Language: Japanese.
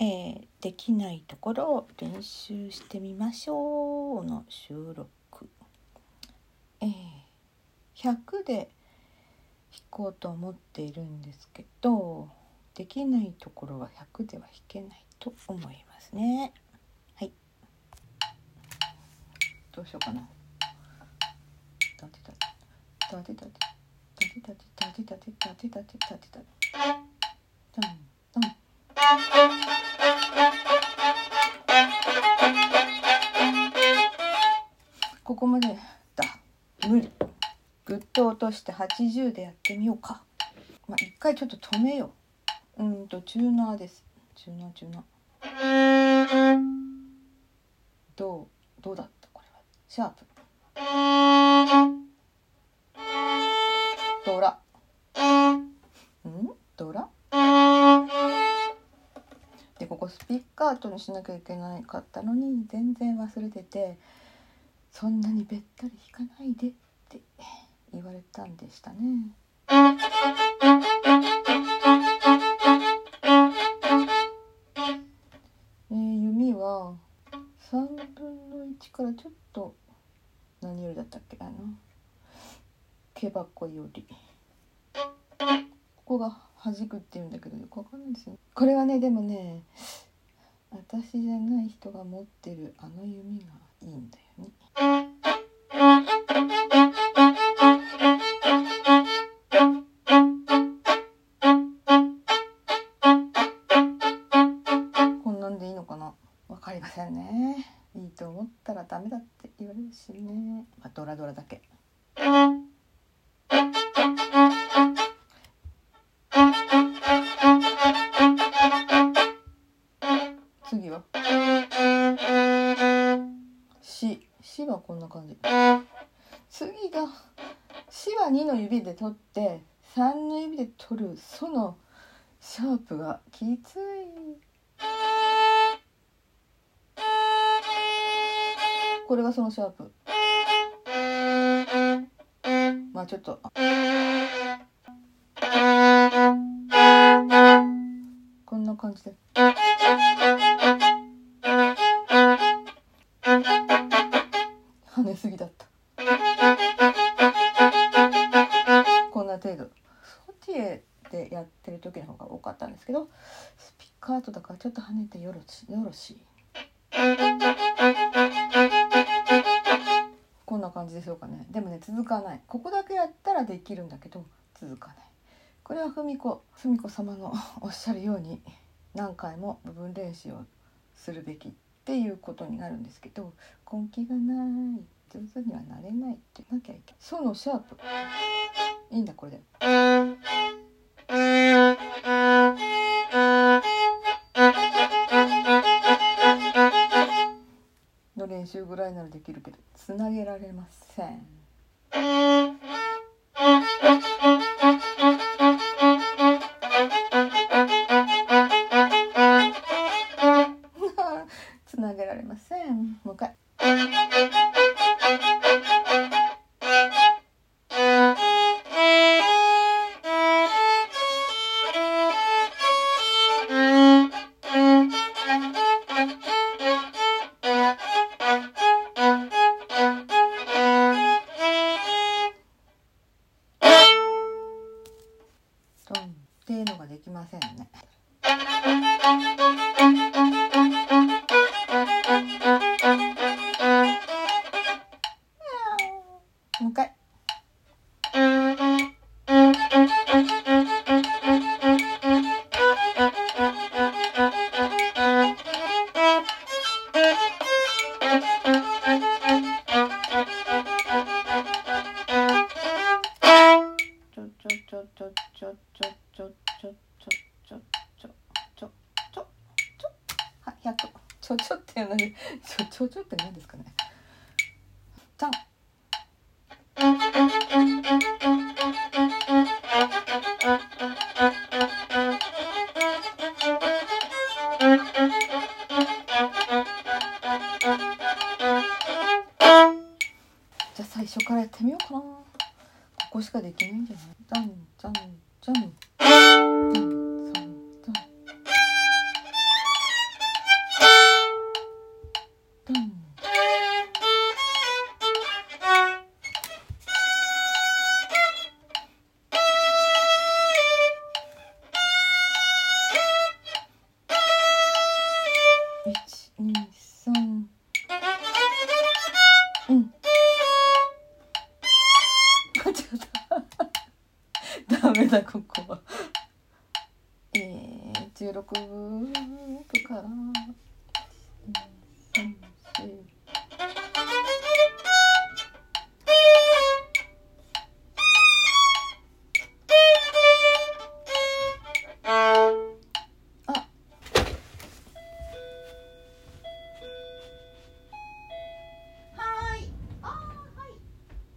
えー、できないところを練習してみましょうの収録、えー、100で弾こうと思っているんですけどできないところは100では弾けないと思いますね。はい。どうしようかな。立て立て。立て立て。立て立て。立て立て。立て立て。立て立て。ドンドン落として80でやってみようか。まあ一回ちょっと止めよう。うんとチューナーです。チューナーチューナー。どうどうだった？これは。シャープ。ドラ。ん？ドラ？でここスピッカートにしなきゃいけないかったのに全然忘れててそんなにべったり弾かないでって。言われたんでしたね。えー、弓は3分の1からちょっと何よりだったっけ？あの毛箱よりここが弾くっていうんだけどよくわかんないですよこれはねでもね私じゃない人が持ってるあの弓がいいんだよね。ったらダメだって言われるしね。まあ、ドラドラだけ。次は？はこんな感じ次がしは2の指で取って3の指で取るそのシャープがきついこれがそのシャープ。まあちょっと。こんな感じで。跳ねすぎだった。こんな程度。ソティエでやってる時の方が多かったんですけどスピッカートだからちょっと跳ねてよろしよろしい。こんな感じでしょうかね。でもね続かない。ここだけやったらできるんだけど続かない。これは文子文子様の おっしゃるように何回も部分練習をするべきっていうことになるんですけど根気がない。上手にはなれないってなきゃいけない。そのシャープ。いいんだこれで。練習ぐらいならできるけどつなげられません。できませんね。ちょちょはい100ちょちょっていうのにちょちょちょって何ですかね。じゃん。じゃあ最初からやってみようかな。ここしかできないんじゃない？ゃんちゃん。うん。メだここは。えー、16分。